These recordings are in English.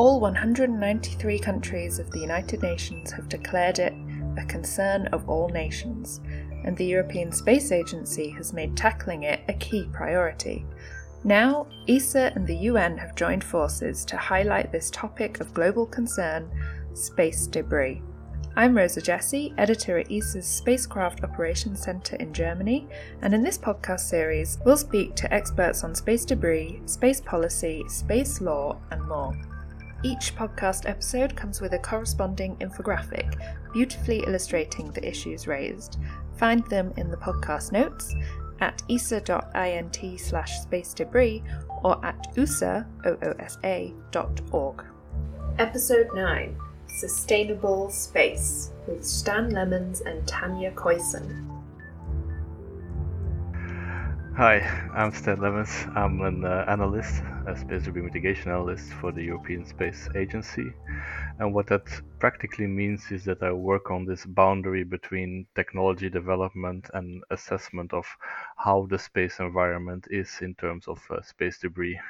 All 193 countries of the United Nations have declared it a concern of all nations, and the European Space Agency has made tackling it a key priority. Now, ESA and the UN have joined forces to highlight this topic of global concern space debris. I'm Rosa Jessy, editor at ESA's Spacecraft Operations Center in Germany, and in this podcast series, we'll speak to experts on space debris, space policy, space law, and more. Each podcast episode comes with a corresponding infographic, beautifully illustrating the issues raised. Find them in the podcast notes at esa.int slash space debris or at O-O-S-A, Episode 9 Sustainable Space with Stijn Lemmens and Tanya Keusen. Hi, I'm Stijn Lemmens. I'm an uh, analyst, a space debris mitigation analyst for the European Space Agency. And what that practically means is that I work on this boundary between technology development and assessment of how the space environment is in terms of uh, space debris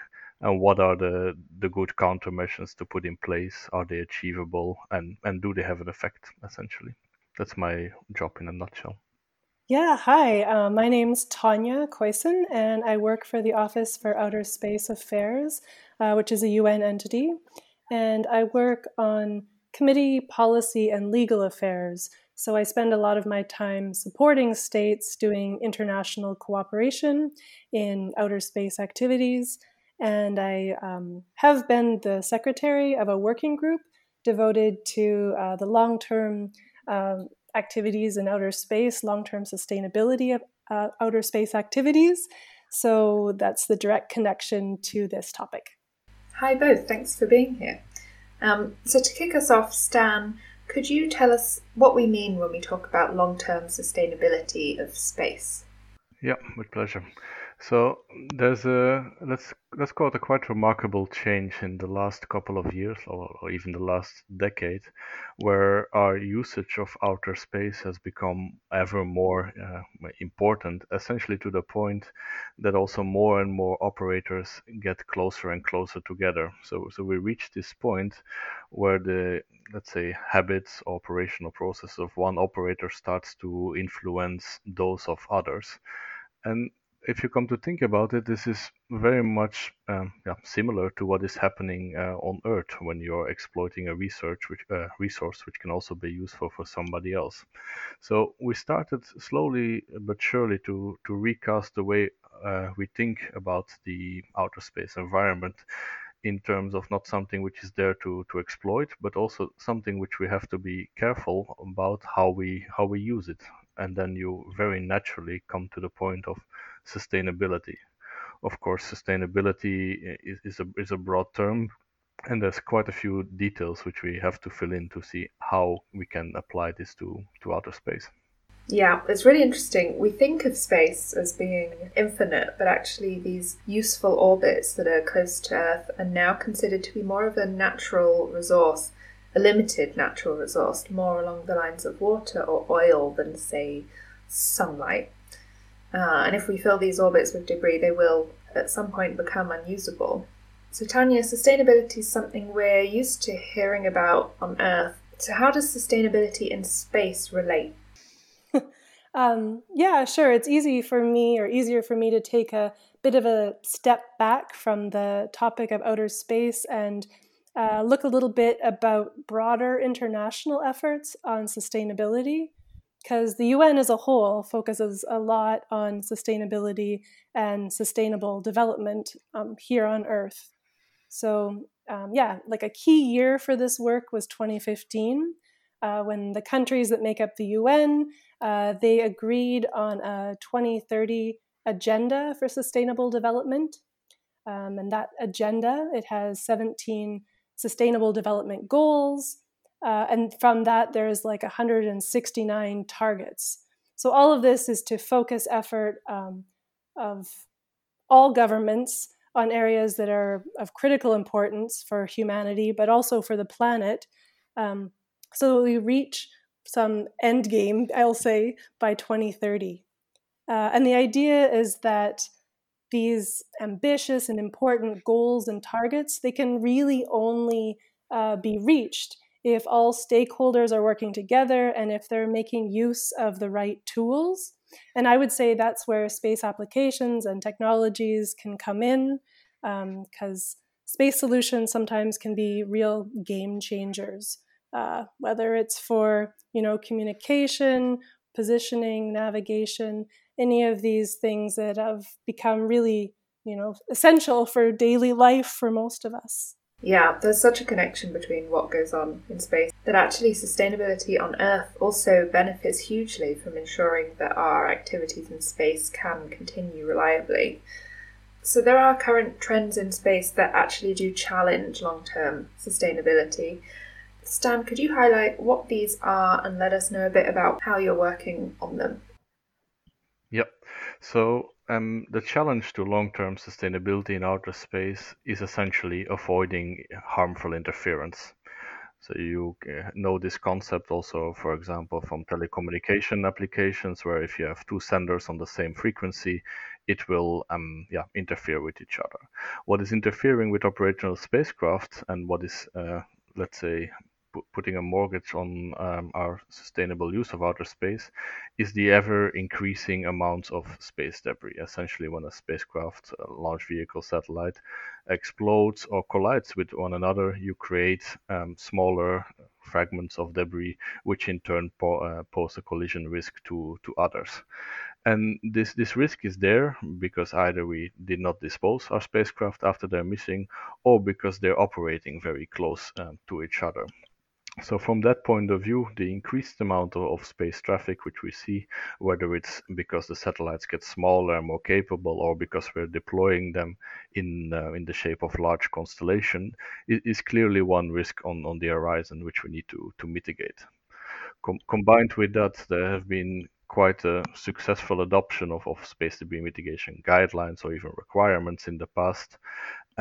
and what are the, the good countermeasures to put in place? Are they achievable and, and do they have an effect, essentially? That's my job in a nutshell. Yeah, hi. Uh, my name's Tanya Keusen, and I work for the Office for Outer Space Affairs, uh, which is a UN entity. And I work on committee, policy, and legal affairs. So I spend a lot of my time supporting states doing international cooperation in outer space activities. And I um, have been the secretary of a working group devoted to uh, the long term um, activities in outer space, long term sustainability of uh, outer space activities. So that's the direct connection to this topic. Hi, both. Thanks for being here. Um, so, to kick us off, Stijn, could you tell us what we mean when we talk about long term sustainability of space? Yeah, with pleasure. So there's a let's let's call it a quite remarkable change in the last couple of years, or, or, even the last decade, where our usage of outer space has become ever more uh, important. Essentially, to the point that also more and more operators get closer and closer together. So so we reach this point where the let's say habits, or operational process of one operator starts to influence those of others, and if you come to think about it, this is very much um, yeah, similar to what is happening uh, on Earth when you're exploiting a research which, uh, resource which can also be useful for somebody else. So we started slowly but surely to, to recast the way uh, we think about the outer space environment in terms of not something which is there to, to exploit, but also something which we have to be careful about how we how we use it. And then you very naturally come to the point of sustainability. Of course, sustainability is, is, a, is a broad term, and there's quite a few details which we have to fill in to see how we can apply this to, to outer space. Yeah, it's really interesting. We think of space as being infinite, but actually, these useful orbits that are close to Earth are now considered to be more of a natural resource, a limited natural resource, more along the lines of water or oil than, say, sunlight. Uh, and if we fill these orbits with debris, they will at some point become unusable. So, Tanya, sustainability is something we're used to hearing about on Earth. So, how does sustainability in space relate? um, yeah, sure. It's easy for me, or easier for me, to take a bit of a step back from the topic of outer space and uh, look a little bit about broader international efforts on sustainability because the UN as a whole focuses a lot on sustainability and sustainable development um, here on Earth. So, um, yeah, like a key year for this work was 2015, uh, when the countries that make up the UN uh, they agreed on a 2030 agenda for sustainable development, um, and that agenda it has 17 sustainable development goals uh, and from that, there's like 169 targets. So all of this is to focus effort um, of all governments on areas that are of critical importance for humanity, but also for the planet, um, so we reach some end game, I'll say, by 2030. Uh, and the idea is that these ambitious and important goals and targets, they can really only uh, be reached if all stakeholders are working together and if they're making use of the right tools. And I would say that's where space applications and technologies can come in, because um, space solutions sometimes can be real game changers. Uh, whether it's for you know communication, positioning, navigation, any of these things that have become really you know essential for daily life for most of us. Yeah, there's such a connection between what goes on in space that actually sustainability on Earth also benefits hugely from ensuring that our activities in space can continue reliably. So, there are current trends in space that actually do challenge long term sustainability. Stijn, could you highlight what these are and let us know a bit about how you're working on them? Yep. So, um, the challenge to long-term sustainability in outer space is essentially avoiding harmful interference. So you uh, know this concept also, for example, from telecommunication applications, where if you have two senders on the same frequency, it will um, yeah, interfere with each other. What is interfering with operational spacecraft and what is, uh, let's say, putting a mortgage on um, our sustainable use of outer space is the ever increasing amounts of space debris. Essentially, when a spacecraft, a launch vehicle, satellite explodes or collides with one another, you create um, smaller fragments of debris, which in turn po- uh, pose a collision risk to, to others. And this, this risk is there because either we did not dispose our spacecraft after they're missing, or because they're operating very close um, to each other. So from that point of view, the increased amount of, space traffic which we see, whether it's because the satellites get smaller, and more capable, or because we're deploying them in uh, in the shape of large constellation, is, is, clearly one risk on, on the horizon which we need to to mitigate. Com- combined with that, there have been quite a successful adoption of, of space debris mitigation guidelines or even requirements in the past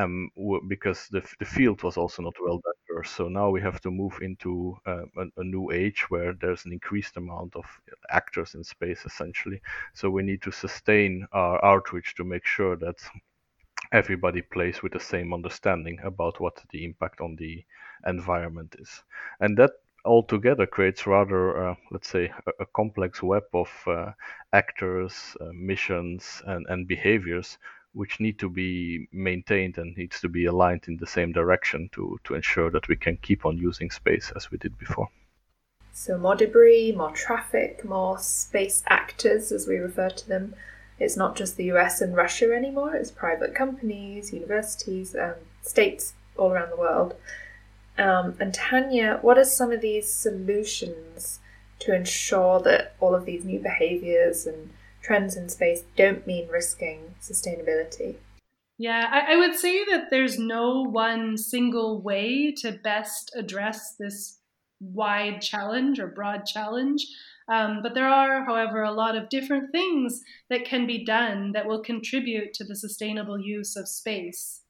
um, because the, the field was also not well diverse. So now we have to move into uh, a, a, new age where there's an increased amount of actors in space, essentially. So we need to sustain our outreach to make sure that everybody plays with the same understanding about what the impact on the environment is. And that altogether creates rather, uh, let's say, a, a, complex web of uh, actors, uh, missions, and, and behaviors which need to be maintained and needs to be aligned in the same direction to, to ensure that we can keep on using space as we did before. So, more debris, more traffic, more space actors, as we refer to them. It's not just the US and Russia anymore, it's private companies, universities, and states all around the world. Um, and Tanya, what are some of these solutions to ensure that all of these new behaviors and trends in space don't mean risking sustainability. Yeah, I, I, would say that there's no one single way to best address this wide challenge or broad challenge. Um, but there are, however, a lot of different things that can be done that will contribute to the sustainable use of space.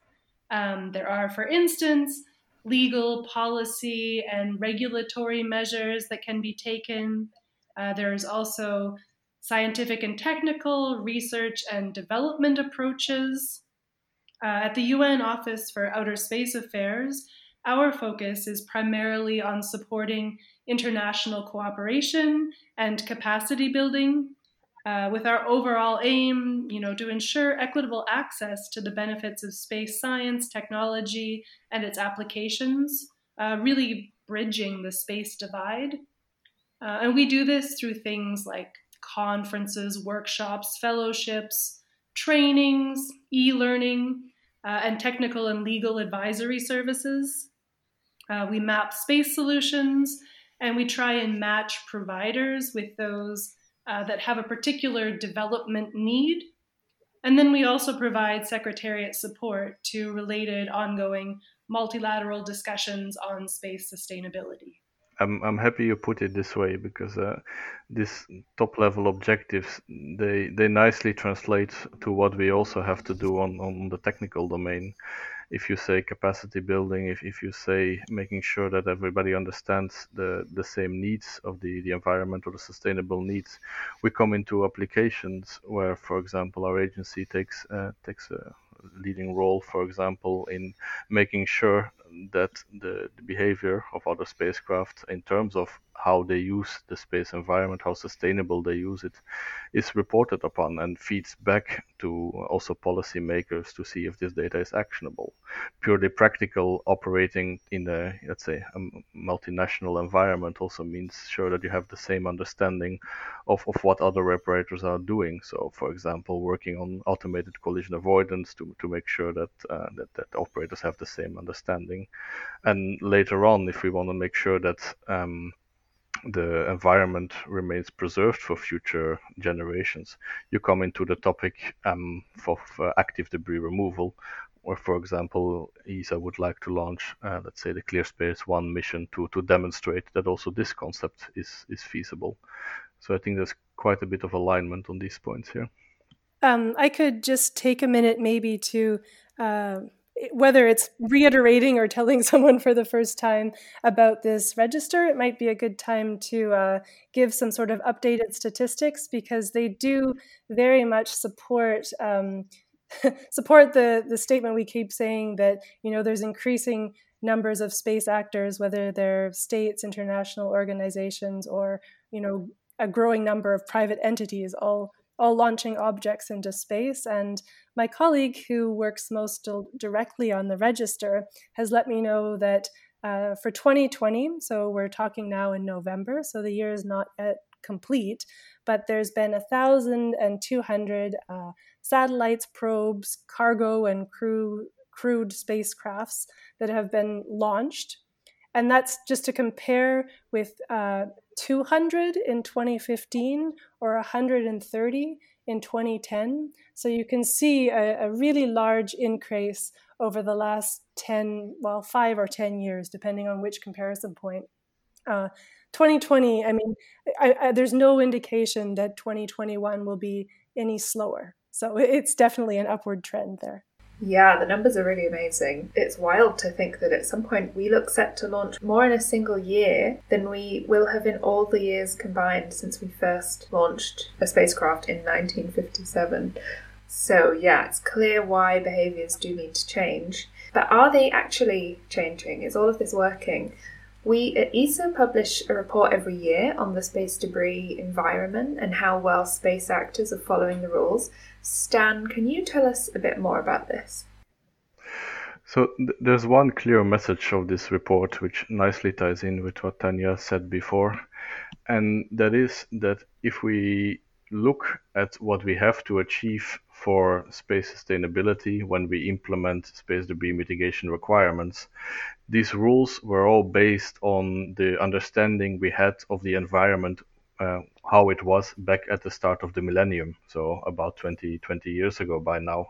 Um, there are, for instance, legal, policy, and regulatory measures that can be taken. Uh, there's also scientific and technical, research and development approaches. Uh, at the UN Office for Outer Space Affairs, our focus is primarily on supporting international cooperation and capacity building, uh, with our overall aim, you know, to ensure equitable access to the benefits of space science, technology, and its applications, uh, really bridging the space divide. Uh, and we do this through things like conferences, workshops, fellowships, trainings, e learning, uh, and technical and legal advisory services. Uh, we map space solutions and we try and match providers with those uh, that have a particular development need. And then we also provide secretariat support to related ongoing multilateral discussions on space sustainability. I'm I'm happy you put it this way because uh, this top level objectives they they nicely translate to what we also have to do on on the technical domain. If you say capacity building, if, if you say making sure that everybody understands the, the same needs of the, the environment or the sustainable needs, we come into applications where, for example, our agency takes uh, takes a leading role, for example, in making sure that the, the behavior of other spacecraft in terms of how they use the space environment, how sustainable they use it, is reported upon and feeds back to also policymakers to see if this data is actionable. Purely practical operating in a, let's say, a multinational environment also means sure that you have the same understanding of, of what other operators are doing. So, for example, working on automated collision avoidance to, to make sure that, uh, that, that operators have the same understanding. And later on, if we want to make sure that um, the environment remains preserved for future generations. You come into the topic um, of active debris removal, or for example, ESA would like to launch, uh, let's say, the Clear Space One mission to to demonstrate that also this concept is is feasible. So I think there's quite a bit of alignment on these points here. Um, I could just take a minute, maybe, to uh, whether it's reiterating or telling someone for the first time about this register, it might be a good time to uh, give some sort of updated statistics because they do very much support um, support the the statement we keep saying that you know there's increasing numbers of space actors, whether they're states, international organizations, or you know a growing number of private entities, all all launching objects into space. And my colleague, who works most directly on the register, has let me know that uh, for 2020, so we're talking now in November, so the year is not yet complete, but there's been 1,200 uh, satellites, probes, cargo, and crew, crewed spacecrafts that have been launched. And that's just to compare with uh, 200 in 2015 or 130 in 2010. So you can see a, a, really large increase over the last 10, well, five or 10 years, depending on which comparison point. Uh, 2020, I mean, I, I, there's no indication that 2021 will be any slower. So it's definitely an upward trend there. Yeah, the numbers are really amazing. It's wild to think that at some point we look set to launch more in a single year than we will have in all the years combined since we first launched a spacecraft in 1957. So, yeah, it's clear why behaviours do need to change. But are they actually changing? Is all of this working? We at ESA publish a report every year on the space debris environment and how well space actors are following the rules. Stijn, can you tell us a bit more about this? So th- there's one clear message of this report which nicely ties in with what Tanya said before, and that is that if we look at what we have to achieve for space sustainability when we implement space debris mitigation requirements. These rules were all based on the understanding we had of the environment, uh, how it was back at the start of the millennium, so about 20, 20 years ago by now,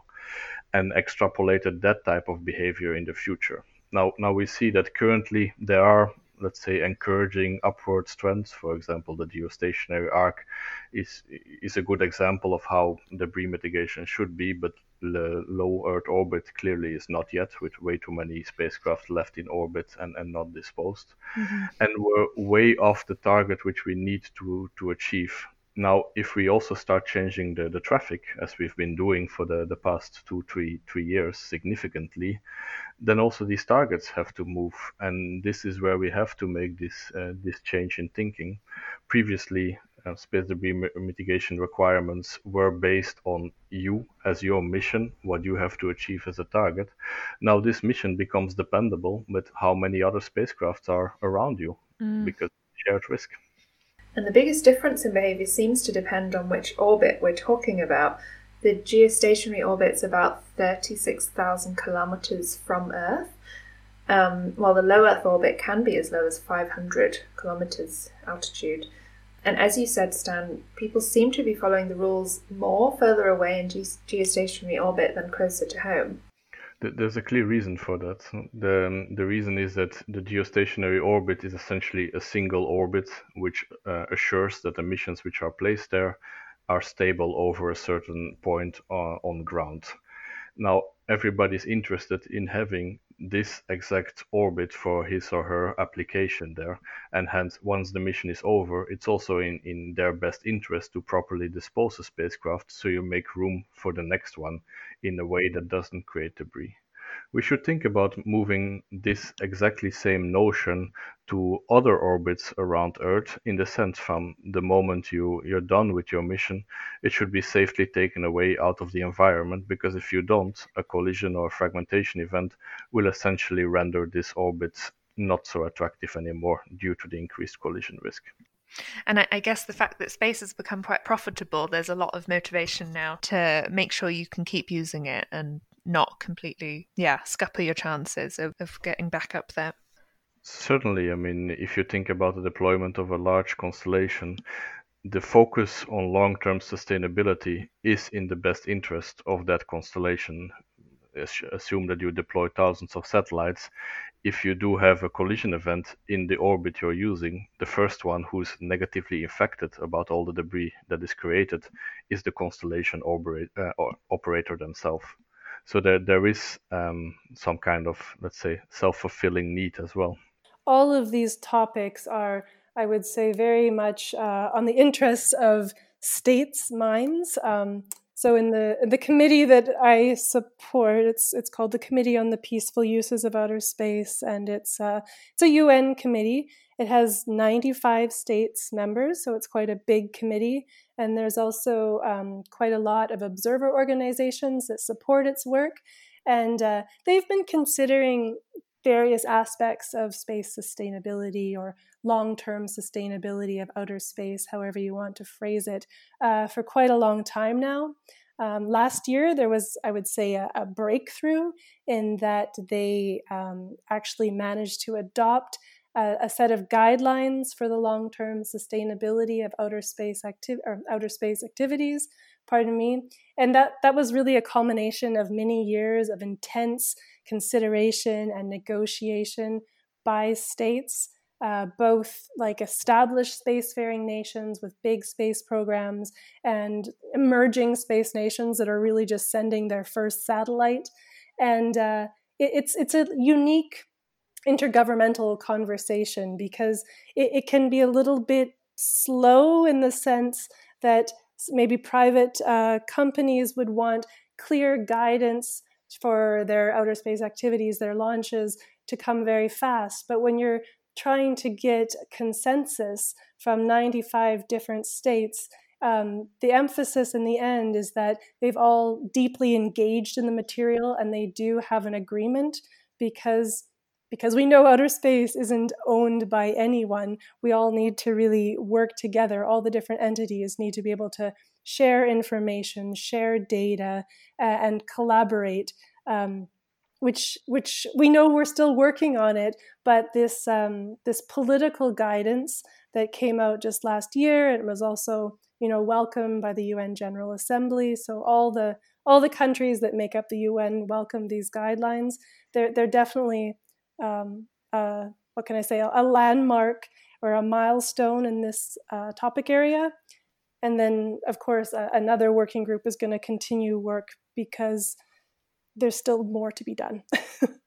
and extrapolated that type of behavior in the future. Now, now we see that currently there are let's say encouraging upward trends. For example, the geostationary arc is is a good example of how debris mitigation should be, but the low Earth orbit clearly is not yet, with way too many spacecraft left in orbit and, and not disposed. Mm-hmm. And we're way off the target which we need to to achieve. Now, if we also start changing the, the traffic, as we've been doing for the, the past two, three, three years significantly, then also these targets have to move, and this is where we have to make this uh, this change in thinking. Previously, uh, space debris mitigation requirements were based on you as your mission, what you have to achieve as a target. Now this mission becomes dependable with how many other spacecrafts are around you mm. because shared risk. And the biggest difference in behavior seems to depend on which orbit we're talking about. The geostationary orbit's about 36,000 kilometers from Earth, um, while the low Earth orbit can be as low as 500 kilometers altitude. And as you said, Stijn, people seem to be following the rules more further away in ge- geostationary orbit than closer to home. There's a clear reason for that. The, the reason is that the geostationary orbit is essentially a single orbit which uh, assures that the missions which are placed there are stable over a certain point uh, on ground. Now, everybody's interested in having this exact orbit for his or her application there. And hence, once the mission is over, it's also in, in their best interest to properly dispose a spacecraft so you make room for the next one in a way that doesn't create debris we should think about moving this exactly same notion to other orbits around Earth in the sense from the moment you, you're done with your mission, it should be safely taken away out of the environment because if you don't, a collision or fragmentation event will essentially render this orbit not so attractive anymore due to the increased collision risk. And I, guess the fact that space has become quite profitable, there's a lot of motivation now to make sure you can keep using it and not completely, yeah, scupper your chances of, of getting back up there. Certainly. I mean, if you think about the deployment of a large constellation, the focus on long term sustainability is in the best interest of that constellation. Assume that you deploy thousands of satellites. If you do have a collision event in the orbit you're using, the first one who's negatively affected about all the debris that is created is the constellation uh, operator themselves. So there there is um, some kind of let's say self fulfilling need as well. All of these topics are, I would say, very much uh, on the interests of states' minds. Um, so in the the committee that I support, it's it's called the Committee on the Peaceful Uses of Outer Space, and it's uh, it's a UN committee. It has 95 states members, so it's quite a big committee. And there's also um, quite a lot of observer organizations that support its work. And uh, they've been considering various aspects of space sustainability or long term sustainability of outer space, however you want to phrase it, uh, for quite a long time now. Um, last year, there was, I would say, a, a breakthrough in that they um, actually managed to adopt a, a set of guidelines for the long-term sustainability of outer space activ- or outer space activities. Pardon me, and that that was really a culmination of many years of intense consideration and negotiation by states. Uh, both like established spacefaring nations with big space programs and emerging space nations that are really just sending their first satellite. And uh, it, it's it's a unique intergovernmental conversation because it, it, can be a little bit slow in the sense that maybe private uh, companies would want clear guidance for their outer space activities, their launches to come very fast. But when you're trying to get consensus from 95 different states, um, the emphasis in the end is that they've all deeply engaged in the material and they do have an agreement because because we know outer space isn't owned by anyone, we all need to really work together. All the different entities need to be able to share information, share data, uh, and collaborate. Um, which which we know we're still working on it, but this um, this political guidance that came out just last year, it was also you know welcomed by the UN General Assembly. So all the all the countries that make up the UN welcome these guidelines. They're they're definitely um, uh, what can I say, a, landmark or a milestone in this uh, topic area. And then, of course, uh, another working group is going to continue work because there's still more to be done.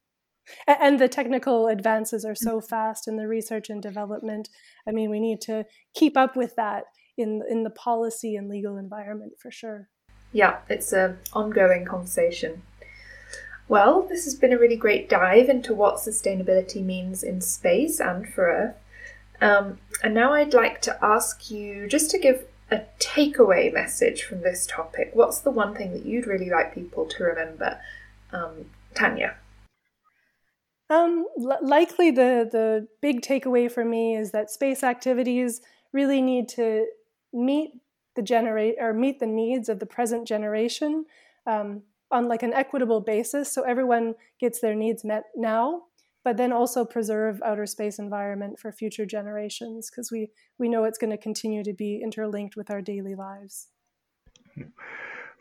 and the technical advances are so fast in the research and development. I mean, we need to keep up with that in in the policy and legal environment for sure. Yeah, it's an ongoing conversation. Well, this has been a really great dive into what sustainability means in space and for Earth. Um, and now I'd like to ask you just to give a takeaway message from this topic. What's the one thing that you'd really like people to remember? Um, Tanya. Um, l- likely the, the big takeaway for me is that space activities really need to meet the generate or meet the needs of the present generation. Um, on like an equitable basis so everyone gets their needs met now but then also preserve outer space environment for future generations because we we know it's going to continue to be interlinked with our daily lives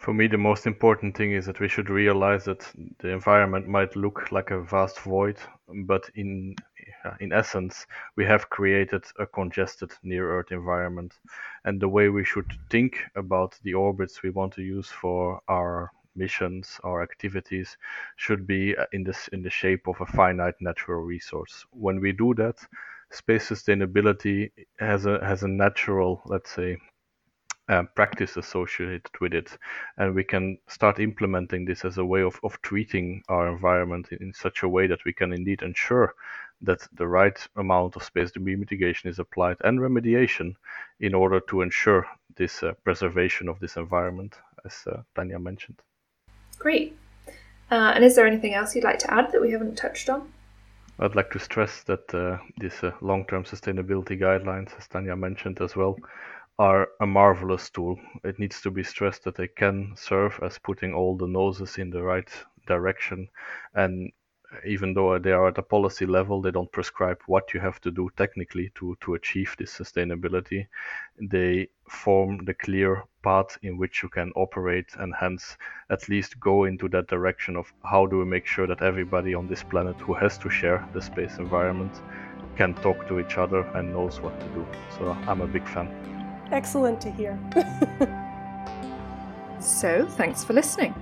For me, the most important thing is that we should realize that the environment might look like a vast void, but in in essence, we have created a congested near Earth environment. And the way we should think about the orbits we want to use for our missions, or activities, should be uh, in this in the shape of a finite natural resource. When we do that, space sustainability has a has a natural, let's say, uh, practice associated with it. And we can start implementing this as a way of, of treating our environment in, in such a way that we can indeed ensure that the right amount of space debris mitigation is applied and remediation in order to ensure this uh, preservation of this environment, as uh, Tanya mentioned. Great. Uh, and is there anything else you'd like to add that we haven't touched on? I'd like to stress that uh, these uh, long-term sustainability guidelines, as Tanya mentioned as well, are a marvelous tool. It needs to be stressed that they can serve as putting all the noses in the right direction. And even though they are at a policy level, they don't prescribe what you have to do technically to, to achieve this sustainability. They form the clear path in which you can operate and hence at least go into that direction of how do we make sure that everybody on this planet who has to share the space environment can talk to each other and knows what to do. So I'm a big fan excellent to hear. so, thanks for listening.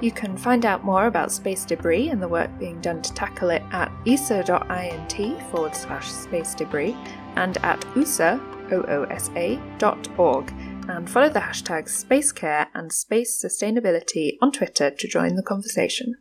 You can find out more about space debris and the work being done to tackle it at esa.int forward slash space debris and at oosa, O-O-S-A, dot org and follow the hashtags SpaceCare and Space Sustainability on Twitter to join the conversation.